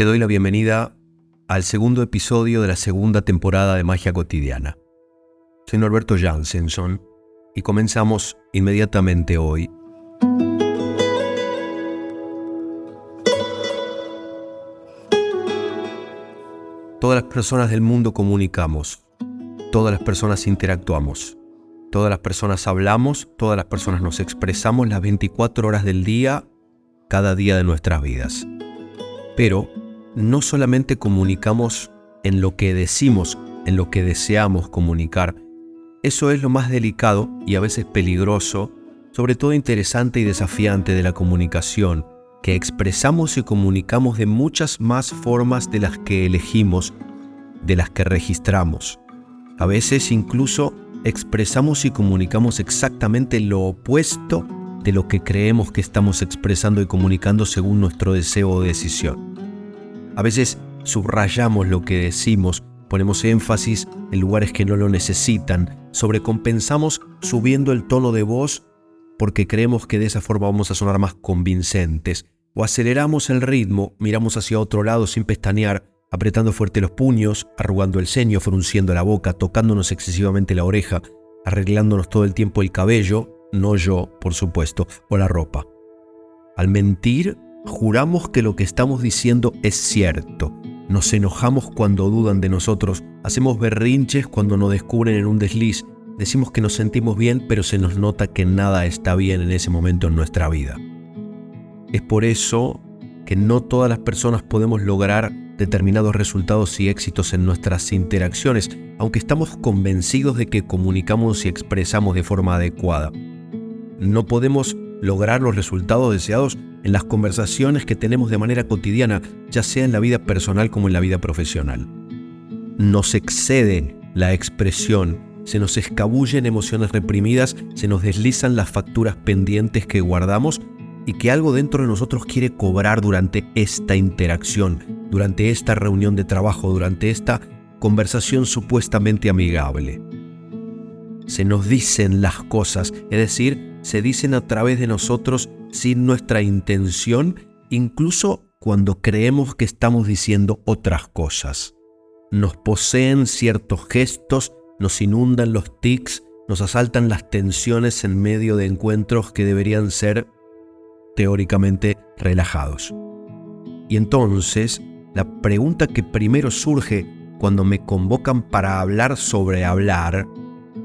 Te doy la bienvenida al segundo episodio de la segunda temporada de Magia Cotidiana. Soy Norberto Jansenson y comenzamos inmediatamente hoy. Todas las personas del mundo comunicamos, todas las personas interactuamos, todas las personas hablamos, todas las personas nos expresamos las 24 horas del día, cada día de nuestras vidas. Pero no solamente comunicamos en lo que decimos, en lo que deseamos comunicar, eso es lo más delicado y a veces peligroso, sobre todo interesante y desafiante de la comunicación, que expresamos y comunicamos de muchas más formas de las que elegimos, de las que registramos. A veces incluso expresamos y comunicamos exactamente lo opuesto de lo que creemos que estamos expresando y comunicando según nuestro deseo o decisión. A veces subrayamos lo que decimos, ponemos énfasis en lugares que no lo necesitan, sobrecompensamos subiendo el tono de voz porque creemos que de esa forma vamos a sonar más convincentes, o aceleramos el ritmo, miramos hacia otro lado sin pestañear, apretando fuerte los puños, arrugando el ceño, frunciendo la boca, tocándonos excesivamente la oreja, arreglándonos todo el tiempo el cabello, no yo, por supuesto, o la ropa. Al mentir, juramos que lo que estamos diciendo es cierto. Nos enojamos cuando dudan de nosotros, hacemos berrinches cuando nos descubren en un desliz, decimos que nos sentimos bien, pero se nos nota que nada está bien en ese momento en nuestra vida. Es por eso que no todas las personas podemos lograr determinados resultados y éxitos en nuestras interacciones, aunque estamos convencidos de que comunicamos y expresamos de forma adecuada. No podemos lograr los resultados deseados en las conversaciones que tenemos de manera cotidiana, ya sea en la vida personal como en la vida profesional. Nos excede la expresión, se nos escabullen emociones reprimidas, se nos deslizan las facturas pendientes que guardamos y que algo dentro de nosotros quiere cobrar durante esta interacción, durante esta reunión de trabajo, durante esta conversación supuestamente amigable. Se nos dicen las cosas, es decir, se dicen a través de nosotros sin nuestra intención, incluso cuando creemos que estamos diciendo otras cosas. Nos poseen ciertos gestos, nos inundan los tics, nos asaltan las tensiones en medio de encuentros que deberían ser teóricamente relajados. Y entonces, la pregunta que primero surge cuando me convocan para hablar sobre hablar,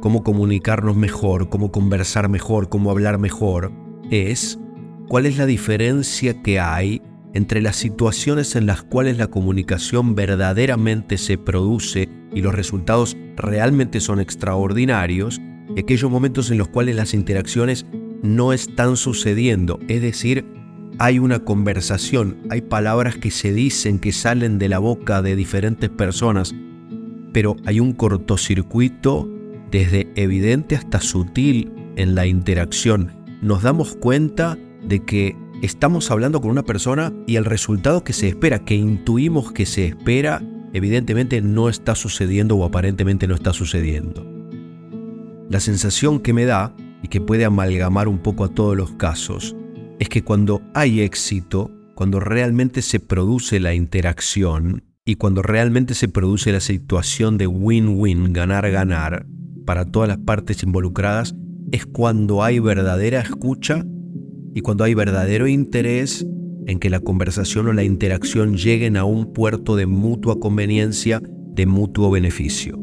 cómo comunicarnos mejor, cómo conversar mejor, cómo hablar mejor, es cuál es la diferencia que hay entre las situaciones en las cuales la comunicación verdaderamente se produce y los resultados realmente son extraordinarios y aquellos momentos en los cuales las interacciones no están sucediendo, es decir, hay una conversación, hay palabras que se dicen, que salen de la boca de diferentes personas, pero hay un cortocircuito desde evidente hasta sutil en la interacción. Nos damos cuenta de que estamos hablando con una persona y el resultado que se espera, que intuimos que se espera, evidentemente no está sucediendo o aparentemente no está sucediendo. La sensación que me da, y que puede amalgamar un poco a todos los casos, es que cuando hay éxito, cuando realmente se produce la interacción y cuando realmente se produce la situación de win-win, ganar-ganar, para todas las partes involucradas, es cuando hay verdadera escucha y cuando hay verdadero interés en que la conversación o la interacción lleguen a un puerto de mutua conveniencia, de mutuo beneficio.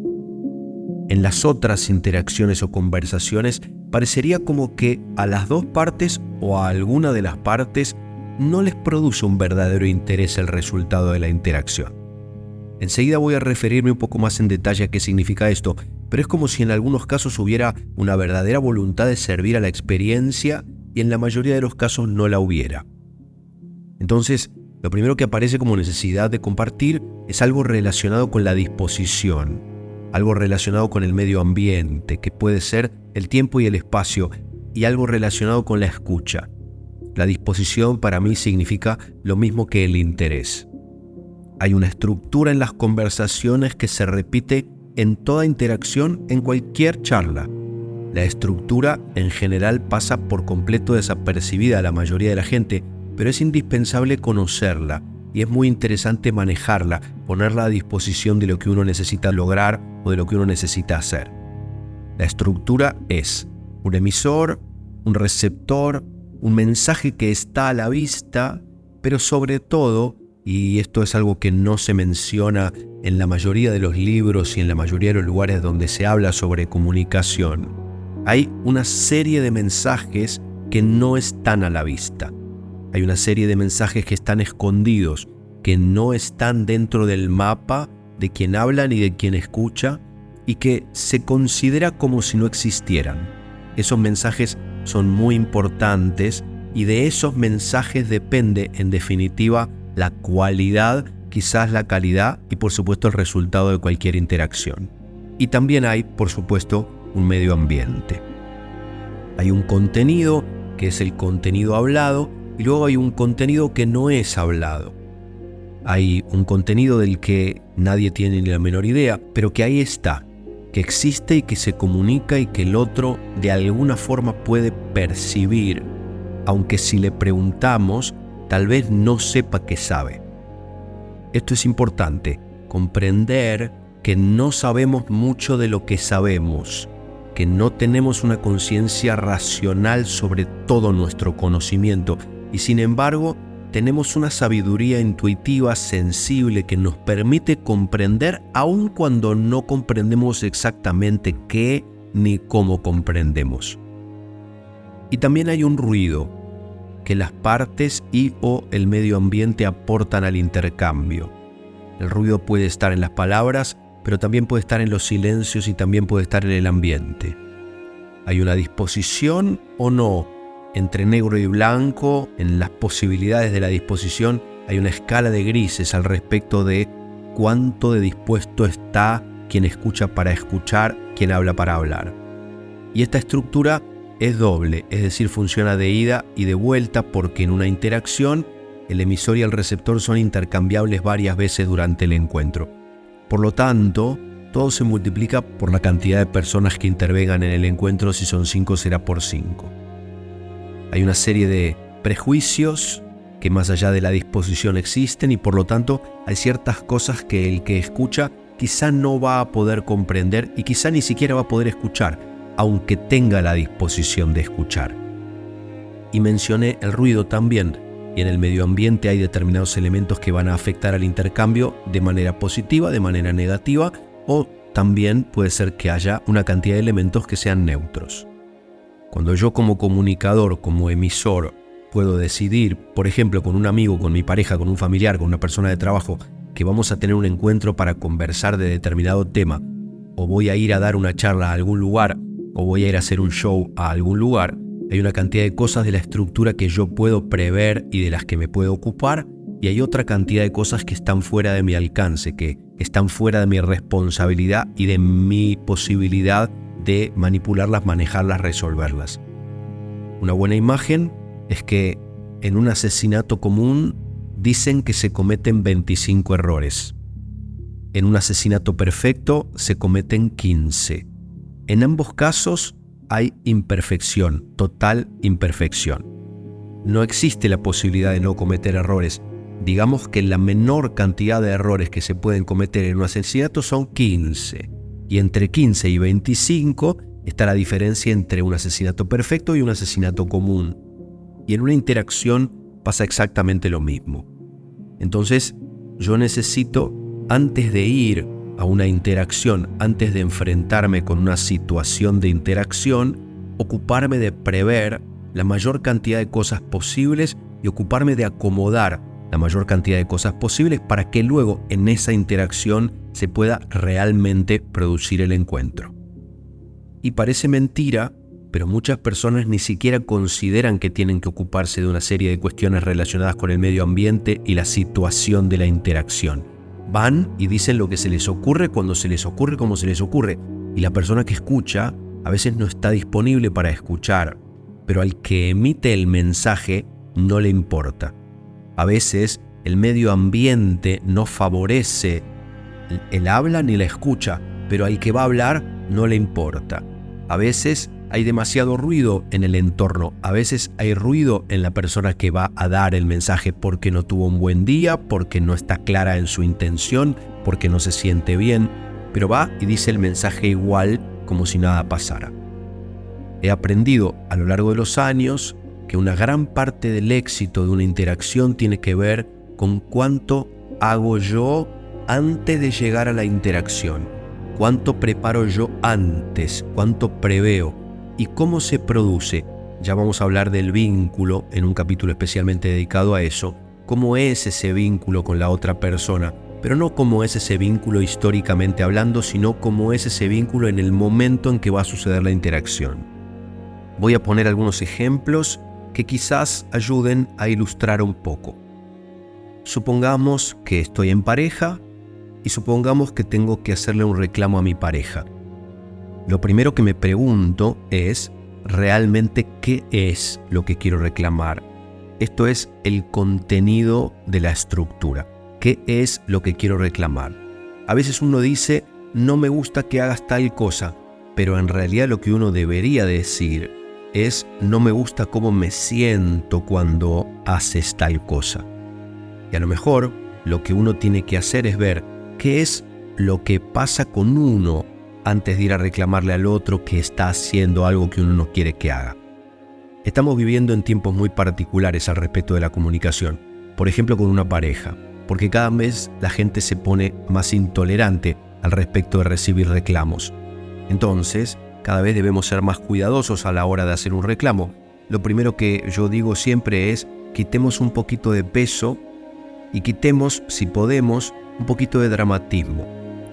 En las otras interacciones o conversaciones parecería como que a las dos partes o a alguna de las partes no les produce un verdadero interés el resultado de la interacción. Enseguida voy a referirme un poco más en detalle a qué significa esto, pero es como si en algunos casos hubiera una verdadera voluntad de servir a la experiencia y en la mayoría de los casos no la hubiera. Entonces, lo primero que aparece como necesidad de compartir es algo relacionado con la disposición, algo relacionado con el medio ambiente, que puede ser el tiempo y el espacio, y algo relacionado con la escucha. La disposición para mí significa lo mismo que el interés. Hay una estructura en las conversaciones que se repite en toda interacción, en cualquier charla. La estructura en general pasa por completo desapercibida a la mayoría de la gente, pero es indispensable conocerla, y es muy interesante manejarla, ponerla a disposición de lo que uno necesita lograr o de lo que uno necesita hacer. La estructura es un emisor, un receptor, un mensaje que está a la vista, pero sobre todo, y esto es algo que no se menciona en la mayoría de los libros y en la mayoría de los lugares donde se habla sobre comunicación, hay una serie de mensajes que no están a la vista. Hay una serie de mensajes que están escondidos, que no están dentro del mapa de quien habla ni de quien escucha y que se considera como si no existieran. Esos mensajes son muy importantes y de esos mensajes depende en definitiva la cualidad, quizás la calidad y por supuesto el resultado de cualquier interacción. Y también hay, por supuesto, un medio ambiente. Hay un contenido que es el contenido hablado y luego hay un contenido que no es hablado. Hay un contenido del que nadie tiene ni la menor idea, pero que ahí está, que existe y que se comunica y que el otro de alguna forma puede percibir, aunque si le preguntamos, tal vez no sepa que sabe. Esto es importante, comprender que no sabemos mucho de lo que sabemos, que no tenemos una conciencia racional sobre todo nuestro conocimiento y sin embargo tenemos una sabiduría intuitiva, sensible, que nos permite comprender aun cuando no comprendemos exactamente qué ni cómo comprendemos. Y también hay un ruido que las partes y o el medio ambiente aportan al intercambio. El ruido puede estar en las palabras, pero también puede estar en los silencios y también puede estar en el ambiente. ¿Hay una disposición o no entre negro y blanco, en las posibilidades de la disposición, hay una escala de grises al respecto de cuánto de dispuesto está quien escucha para escuchar, quien habla para hablar. Y esta estructura es doble, es decir, funciona de ida y de vuelta porque en una interacción el emisor y el receptor son intercambiables varias veces durante el encuentro. Por lo tanto, todo se multiplica por la cantidad de personas que intervengan en el encuentro, si son 5 será por 5. Hay una serie de prejuicios que más allá de la disposición existen y por lo tanto hay ciertas cosas que el que escucha quizá no va a poder comprender y quizá ni siquiera va a poder escuchar, aunque tenga la disposición de escuchar. Y mencioné el ruido también, y en el medio ambiente hay determinados elementos que van a afectar al intercambio de manera positiva, de manera negativa, o también puede ser que haya una cantidad de elementos que sean neutros. Cuando yo como comunicador, como emisor, puedo decidir, por ejemplo, con un amigo, con mi pareja, con un familiar, con una persona de trabajo, que vamos a tener un encuentro para conversar de determinado tema, o voy a ir a dar una charla a algún lugar, o voy a ir a hacer un show a algún lugar, hay una cantidad de cosas de la estructura que yo puedo prever y de las que me puedo ocupar, y hay otra cantidad de cosas que están fuera de mi alcance, que están fuera de mi responsabilidad y de mi posibilidad de manipularlas, manejarlas, resolverlas. Una buena imagen es que en un asesinato común dicen que se cometen 25 errores. En un asesinato perfecto se cometen 15. En ambos casos hay imperfección, total imperfección. No existe la posibilidad de no cometer errores. Digamos que la menor cantidad de errores que se pueden cometer en un asesinato son 15 y entre 15 y 25 está la diferencia entre un asesinato perfecto y un asesinato común. Y en una interacción pasa exactamente lo mismo. Entonces, yo necesito, antes de ir a una interacción, antes de enfrentarme con una situación de interacción, ocuparme de prever la mayor cantidad de cosas posibles y ocuparme de acomodar la mayor cantidad de cosas posibles para que luego en esa interacción se pueda realmente producir el encuentro. Y parece mentira, pero muchas personas ni siquiera consideran que tienen que ocuparse de una serie de cuestiones relacionadas con el medio ambiente y la situación de la interacción. Van y dicen lo que se les ocurre cuando se les ocurre como se les ocurre. Y la persona que escucha a veces no está disponible para escuchar, pero al que emite el mensaje no le importa. A veces el medio ambiente no favorece el habla ni la escucha, pero al que va a hablar no le importa. A veces hay demasiado ruido en el entorno. A veces hay ruido en la persona que va a dar el mensaje porque no tuvo un buen día, porque no está clara en su intención, porque no se siente bien, pero va y dice el mensaje igual como si nada pasara. He aprendido a lo largo de los años que una gran parte del éxito de una interacción tiene que ver con cuánto hago yo antes de llegar a la interacción, cuánto preparo yo antes, cuánto preveo y cómo se produce. Ya vamos a hablar del vínculo en un capítulo especialmente dedicado a eso, cómo es ese vínculo con la otra persona, pero no cómo es ese vínculo históricamente hablando, sino cómo es ese vínculo en el momento en que va a suceder la interacción. Voy a poner algunos ejemplos que quizás ayuden a ilustrar un poco. Supongamos que estoy en pareja y supongamos que tengo que hacerle un reclamo a mi pareja. Lo primero que me pregunto es realmente qué es lo que quiero reclamar. Esto es el contenido de la estructura. ¿Qué es lo que quiero reclamar? A veces uno dice, no me gusta que hagas tal cosa, pero en realidad lo que uno debería decir es, no me gusta cómo me siento cuando haces tal cosa. Y a lo mejor lo que uno tiene que hacer es ver qué es lo que pasa con uno antes de ir a reclamarle al otro que está haciendo algo que uno no quiere que haga. Estamos viviendo en tiempos muy particulares al respecto de la comunicación, por ejemplo con una pareja, porque cada vez la gente se pone más intolerante al respecto de recibir reclamos. Entonces, cada vez debemos ser más cuidadosos a la hora de hacer un reclamo. Lo primero que yo digo siempre es quitemos un poquito de peso y quitemos, si podemos, un poquito de dramatismo,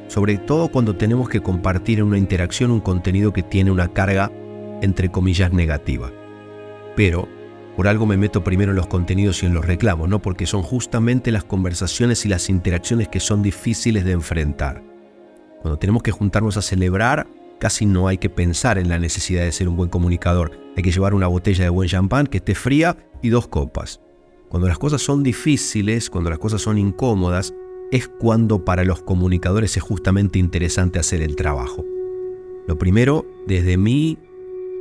sobre todo cuando tenemos que compartir en una interacción un contenido que tiene una carga, entre comillas, negativa. Pero, por algo me meto primero en los contenidos y en los reclamos, ¿no? Porque son justamente las conversaciones y las interacciones que son difíciles de enfrentar. Cuando tenemos que juntarnos a celebrar, casi no hay que pensar en la necesidad de ser un buen comunicador. Hay que llevar una botella de buen champán que esté fría y dos copas. Cuando las cosas son difíciles, cuando las cosas son incómodas, es cuando para los comunicadores es justamente interesante hacer el trabajo. Lo primero, desde mí,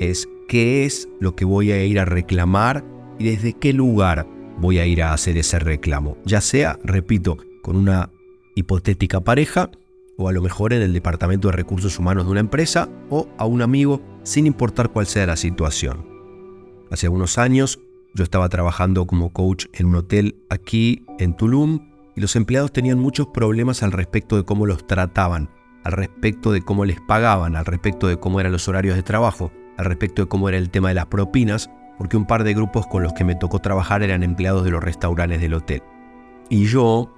es qué es lo que voy a ir a reclamar y desde qué lugar voy a ir a hacer ese reclamo. Ya sea, repito, con una hipotética pareja o a lo mejor en el departamento de recursos humanos de una empresa o a un amigo, sin importar cuál sea la situación. Hace algunos años yo estaba trabajando como coach en un hotel aquí en Tulum y los empleados tenían muchos problemas al respecto de cómo los trataban, al respecto de cómo les pagaban, al respecto de cómo eran los horarios de trabajo, al respecto de cómo era el tema de las propinas, porque un par de grupos con los que me tocó trabajar eran empleados de los restaurantes del hotel. Y yo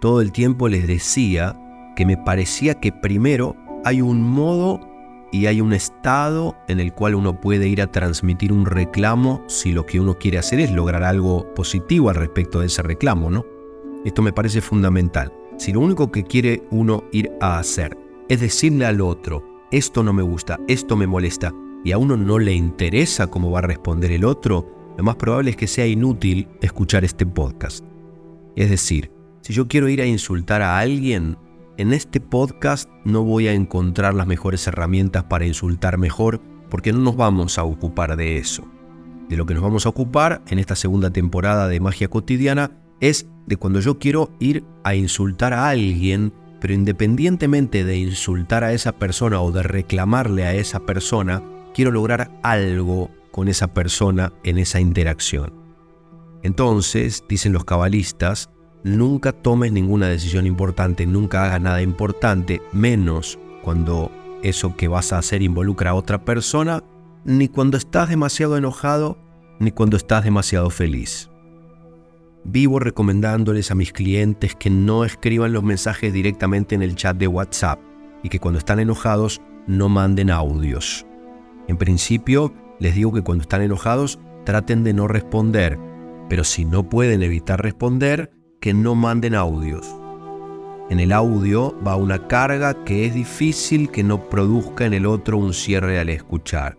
todo el tiempo les decía que me parecía que primero hay un modo y hay un estado en el cual uno puede ir a transmitir un reclamo si lo que uno quiere hacer es lograr algo positivo al respecto de ese reclamo, ¿no? Esto me parece fundamental. Si lo único que quiere uno ir a hacer es decirle al otro, esto no me gusta, esto me molesta, y a uno no le interesa cómo va a responder el otro, lo más probable es que sea inútil escuchar este podcast. Es decir, si yo quiero ir a insultar a alguien, en este podcast no voy a encontrar las mejores herramientas para insultar mejor porque no nos vamos a ocupar de eso. De lo que nos vamos a ocupar en esta segunda temporada de Magia Cotidiana es de cuando yo quiero ir a insultar a alguien, pero independientemente de insultar a esa persona o de reclamarle a esa persona, quiero lograr algo con esa persona en esa interacción. Entonces, dicen los cabalistas, nunca tomes ninguna decisión importante, nunca hagas nada importante, menos cuando eso que vas a hacer involucra a otra persona, ni cuando estás demasiado enojado, ni cuando estás demasiado feliz. Vivo recomendándoles a mis clientes que no escriban los mensajes directamente en el chat de WhatsApp y que cuando están enojados no manden audios. En principio, les digo que cuando están enojados traten de no responder, pero si no pueden evitar responder, que no manden audios. En el audio va una carga que es difícil que no produzca en el otro un cierre al escuchar.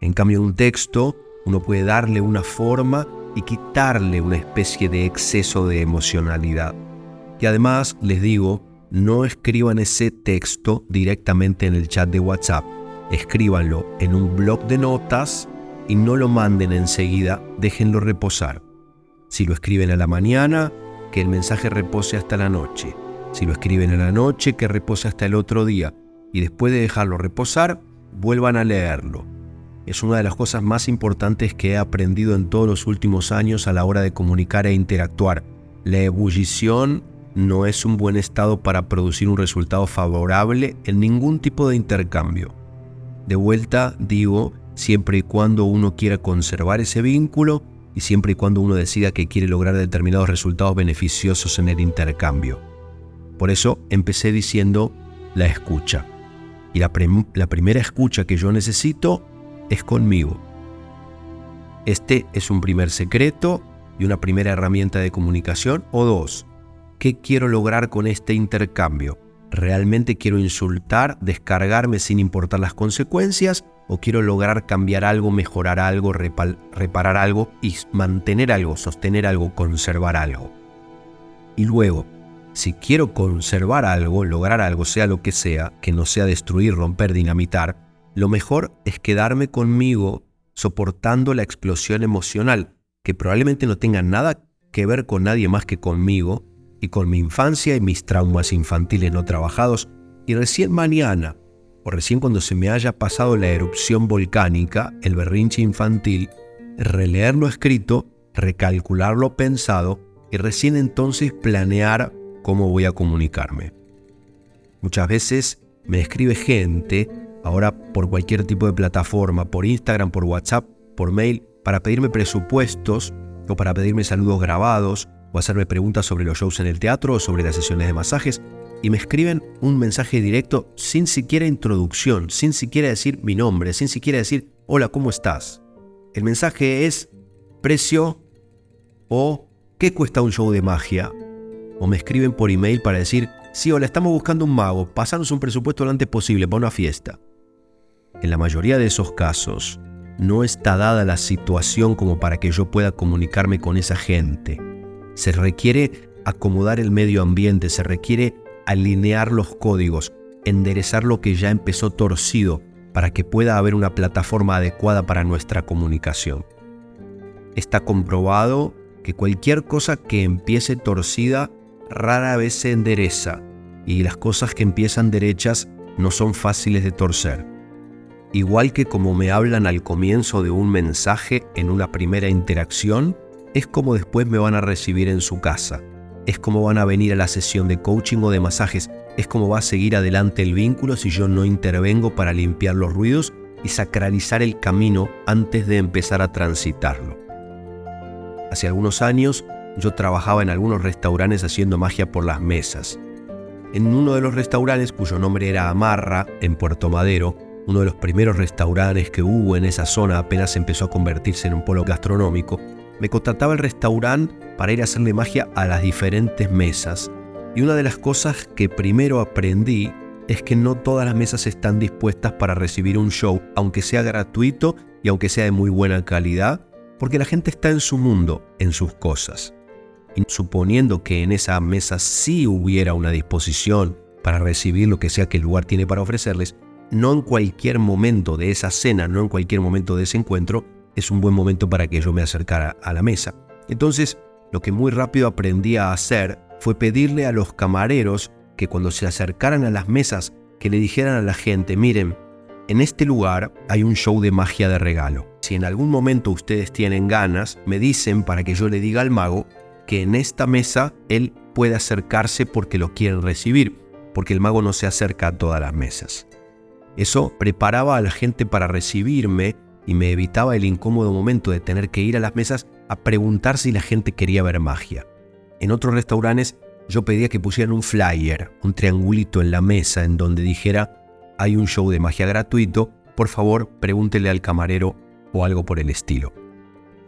En cambio, un texto uno puede darle una forma y quitarle una especie de exceso de emocionalidad. Y además, les digo, no escriban ese texto directamente en el chat de WhatsApp. escríbanlo en un blog de notas y no lo manden enseguida, déjenlo reposar. Si lo escriben a la mañana, que el mensaje repose hasta la noche. Si lo escriben a la noche, que repose hasta el otro día. Y después de dejarlo reposar, vuelvan a leerlo. Es una de las cosas más importantes que he aprendido en todos los últimos años a la hora de comunicar e interactuar. La ebullición no es un buen estado para producir un resultado favorable en ningún tipo de intercambio. De vuelta, digo, siempre y cuando uno quiera conservar ese vínculo y siempre y cuando uno decida que quiere lograr determinados resultados beneficiosos en el intercambio. Por eso empecé diciendo la escucha. Y la, primera escucha que yo necesito es conmigo. Este es un primer secreto y una primera herramienta de comunicación. O dos, ¿qué quiero lograr con este intercambio? ¿Realmente quiero insultar, descargarme sin importar las consecuencias? ¿O quiero lograr cambiar algo, mejorar algo, reparar algo y mantener algo, sostener algo, conservar algo? Y luego, si quiero conservar algo, lograr algo, sea lo que sea, que no sea destruir, romper, dinamitar, lo mejor es quedarme conmigo soportando la explosión emocional, que probablemente no tenga nada que ver con nadie más que conmigo y con mi infancia y mis traumas infantiles no trabajados, y recién mañana, o recién cuando se me haya pasado la erupción volcánica, el berrinche infantil, releer lo escrito, recalcular lo pensado y recién entonces planear cómo voy a comunicarme. Muchas veces me escribe gente, ahora por cualquier tipo de plataforma, por Instagram, por WhatsApp, por mail, para pedirme presupuestos o para pedirme saludos grabados o hacerme preguntas sobre los shows en el teatro o sobre las sesiones de masajes y me escriben un mensaje directo sin siquiera introducción, sin siquiera decir mi nombre, sin siquiera decir hola, ¿cómo estás? El mensaje es precio o ¿qué cuesta un show de magia? o me escriben por email para decir, sí, hola, estamos buscando un mago, pasanos un presupuesto lo antes posible para una fiesta. En la mayoría de esos casos, no está dada la situación como para que yo pueda comunicarme con esa gente. Se requiere acomodar el medio ambiente, se requiere alinear los códigos, enderezar lo que ya empezó torcido para que pueda haber una plataforma adecuada para nuestra comunicación. Está comprobado que cualquier cosa que empiece torcida rara vez se endereza y las cosas que empiezan derechas no son fáciles de torcer. Igual que como me hablan al comienzo de un mensaje en una primera interacción, es como después me van a recibir en su casa, es como van a venir a la sesión de coaching o de masajes, es como va a seguir adelante el vínculo si yo no intervengo para limpiar los ruidos y sacralizar el camino antes de empezar a transitarlo. Hace algunos años yo trabajaba en algunos restaurantes haciendo magia por las mesas. En uno de los restaurantes, cuyo nombre era Amarra, en Puerto Madero, uno de los primeros restaurantes que hubo en esa zona apenas empezó a convertirse en un polo gastronómico, me contrataba el restaurante para ir a hacerle magia a las diferentes mesas. Y una de las cosas que primero aprendí es que no todas las mesas están dispuestas para recibir un show, aunque sea gratuito y aunque sea de muy buena calidad, porque la gente está en su mundo, en sus cosas y suponiendo que en esa mesa sí hubiera una disposición para recibir lo que sea que el lugar tiene para ofrecerles, no en cualquier momento de esa cena, no en cualquier momento de ese encuentro, es un buen momento para que yo me acercara a la mesa. Entonces, lo que muy rápido aprendí a hacer fue pedirle a los camareros que cuando se acercaran a las mesas, que le dijeran a la gente, miren, en este lugar hay un show de magia de regalo. Si en algún momento ustedes tienen ganas, me dicen para que yo le diga al mago que en esta mesa él puede acercarse porque lo quieren recibir, porque el mago no se acerca a todas las mesas. Eso preparaba a la gente para recibirme y me evitaba el incómodo momento de tener que ir a las mesas a preguntar si la gente quería ver magia. En otros restaurantes yo pedía que pusieran un flyer, un triangulito en la mesa en donde dijera hay un show de magia gratuito, por favor pregúntele al camarero o algo por el estilo.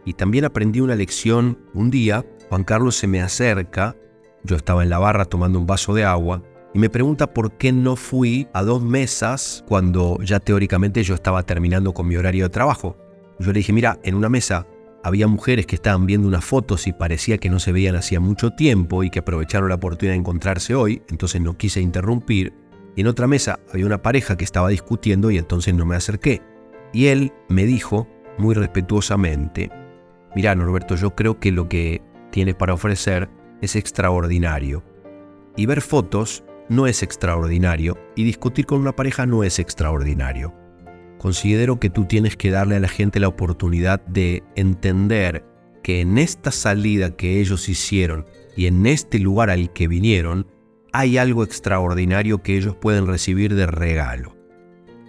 Y también aprendí una lección un día Juan Carlos se me acerca, yo estaba en la barra tomando un vaso de agua, y me pregunta por qué no fui a dos mesas cuando ya teóricamente yo estaba terminando con mi horario de trabajo. Yo le dije, mira, en una mesa había mujeres que estaban viendo unas fotos y parecía que no se veían hacía mucho tiempo y que aprovecharon la oportunidad de encontrarse hoy, entonces no quise interrumpir. Y en otra mesa había una pareja que estaba discutiendo y entonces no me acerqué. Y él me dijo, muy respetuosamente, mira Norberto, yo creo que lo que tienes para ofrecer es extraordinario. Y ver fotos no es extraordinario y discutir con una pareja no es extraordinario. Considero que tú tienes que darle a la gente la oportunidad de entender que en esta salida que ellos hicieron y en este lugar al que vinieron, hay algo extraordinario que ellos pueden recibir de regalo.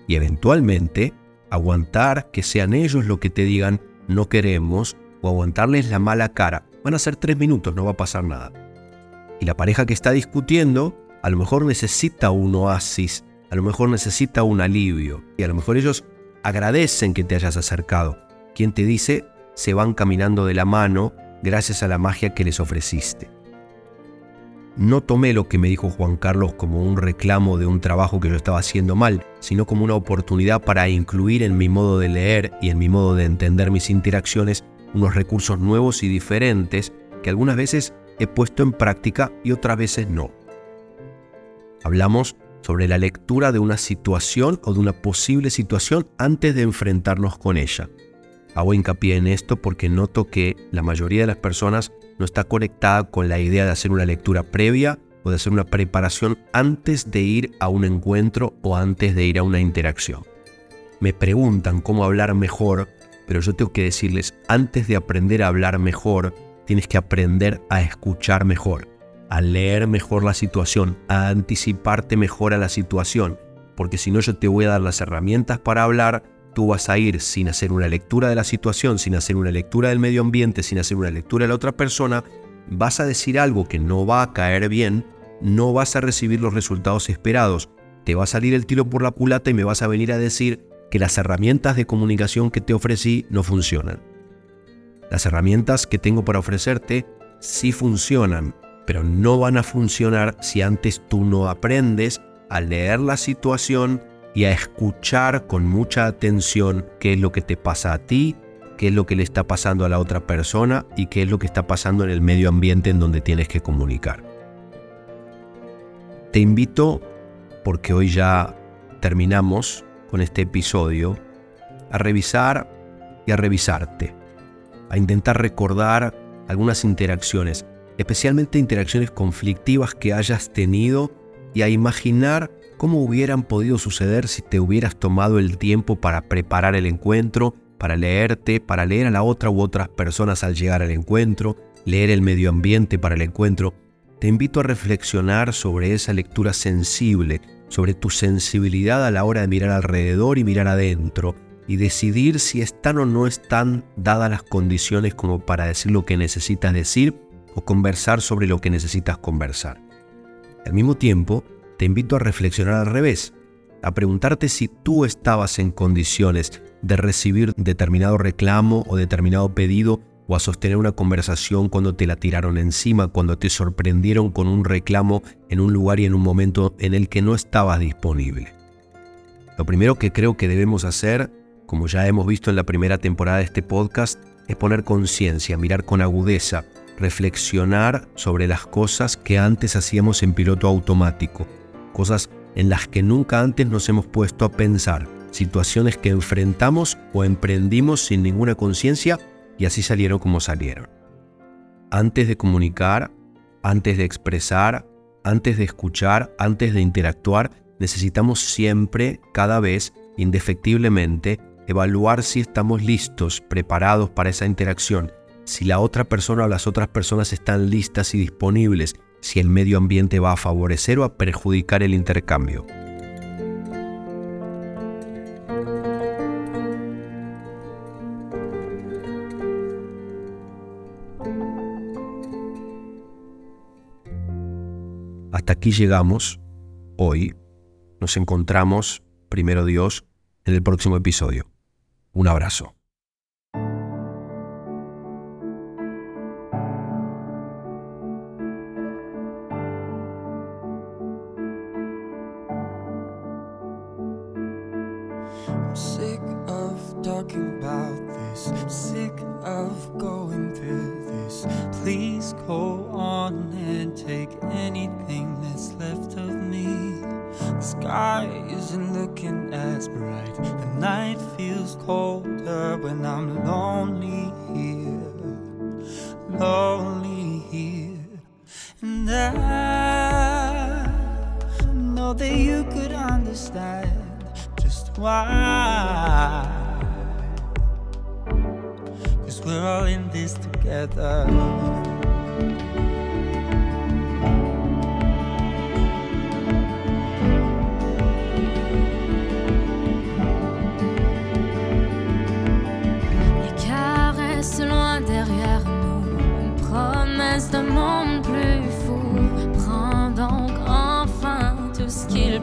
Y eventualmente, aguantar que sean ellos lo que te digan no queremos o aguantarles la mala cara. Van a ser tres minutos, no va a pasar nada. Y la pareja que está discutiendo a lo mejor necesita un oasis, a lo mejor necesita un alivio. Y a lo mejor ellos agradecen que te hayas acercado. Quien te dice, se van caminando de la mano gracias a la magia que les ofreciste. No tomé lo que me dijo Juan Carlos como un reclamo de un trabajo que yo estaba haciendo mal, sino como una oportunidad para incluir en mi modo de leer y en mi modo de entender mis interacciones unos recursos nuevos y diferentes que algunas veces he puesto en práctica y otras veces no. Hablamos sobre la lectura de una situación o de una posible situación antes de enfrentarnos con ella. Hago hincapié en esto porque noto que la mayoría de las personas no está conectada con la idea de hacer una lectura previa o de hacer una preparación antes de ir a un encuentro o antes de ir a una interacción. Me preguntan cómo hablar mejor, pero yo tengo que decirles, antes de aprender a hablar mejor, tienes que aprender a escuchar mejor a leer mejor la situación, a anticiparte mejor a la situación, porque si no yo te voy a dar las herramientas para hablar, tú vas a ir sin hacer una lectura de la situación, sin hacer una lectura del medio ambiente, sin hacer una lectura de la otra persona, vas a decir algo que no va a caer bien, no vas a recibir los resultados esperados, te va a salir el tiro por la culata y me vas a venir a decir que las herramientas de comunicación que te ofrecí no funcionan. Las herramientas que tengo para ofrecerte sí funcionan, pero no van a funcionar si antes tú no aprendes a leer la situación y a escuchar con mucha atención qué es lo que te pasa a ti, qué es lo que le está pasando a la otra persona y qué es lo que está pasando en el medio ambiente en donde tienes que comunicar. Te invito, porque hoy ya terminamos con este episodio, a revisar y a revisarte, a intentar recordar algunas interacciones especialmente interacciones conflictivas que hayas tenido y a imaginar cómo hubieran podido suceder si te hubieras tomado el tiempo para preparar el encuentro, para leerte, para leer a la otra u otras personas al llegar al encuentro, leer el medio ambiente para el encuentro. Te invito a reflexionar sobre esa lectura sensible, sobre tu sensibilidad a la hora de mirar alrededor y mirar adentro, y decidir si están o no están dadas las condiciones como para decir lo que necesitas decir o conversar sobre lo que necesitas conversar. Al mismo tiempo, te invito a reflexionar al revés, a preguntarte si tú estabas en condiciones de recibir determinado reclamo o determinado pedido o a sostener una conversación cuando te la tiraron encima, cuando te sorprendieron con un reclamo en un lugar y en un momento en el que no estabas disponible. Lo primero que creo que debemos hacer, como ya hemos visto en la primera temporada de este podcast, es poner conciencia, mirar con agudeza reflexionar sobre las cosas que antes hacíamos en piloto automático, cosas en las que nunca antes nos hemos puesto a pensar, situaciones que enfrentamos o emprendimos sin ninguna conciencia y así salieron como salieron. Antes de comunicar, antes de expresar, antes de escuchar, antes de interactuar, necesitamos siempre, cada vez, indefectiblemente, evaluar si estamos listos, preparados para esa interacción si la otra persona o las otras personas están listas y disponibles, si el medio ambiente va a favorecer o a perjudicar el intercambio. Hasta aquí llegamos hoy. Nos encontramos, primero Dios, en el próximo episodio. Un abrazo. You could understand just why. Cause we're all in this together.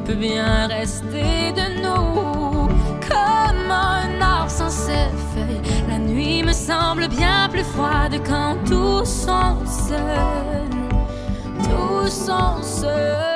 Peut bien rester de nous. Comme un arbre sans ses feuilles, la nuit me semble bien plus froide quand tous sont seuls. Tous sont seuls.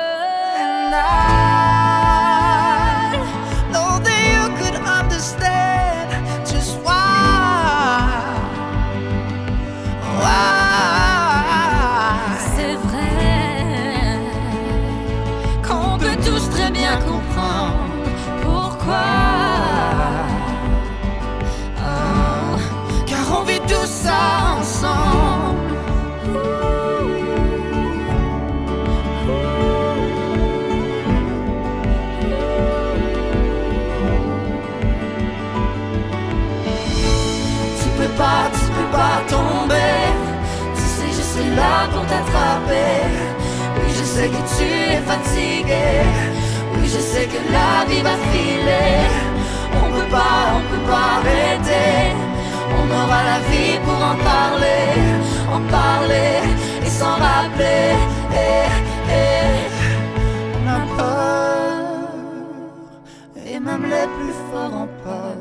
Oui, je sais que tu es fatigué. Oui, je sais que la vie va filer. On peut pas, on peut pas arrêter. On aura la vie pour en parler, en parler et s'en rappeler. Eh, eh. On a peur, et même les plus forts ont peur,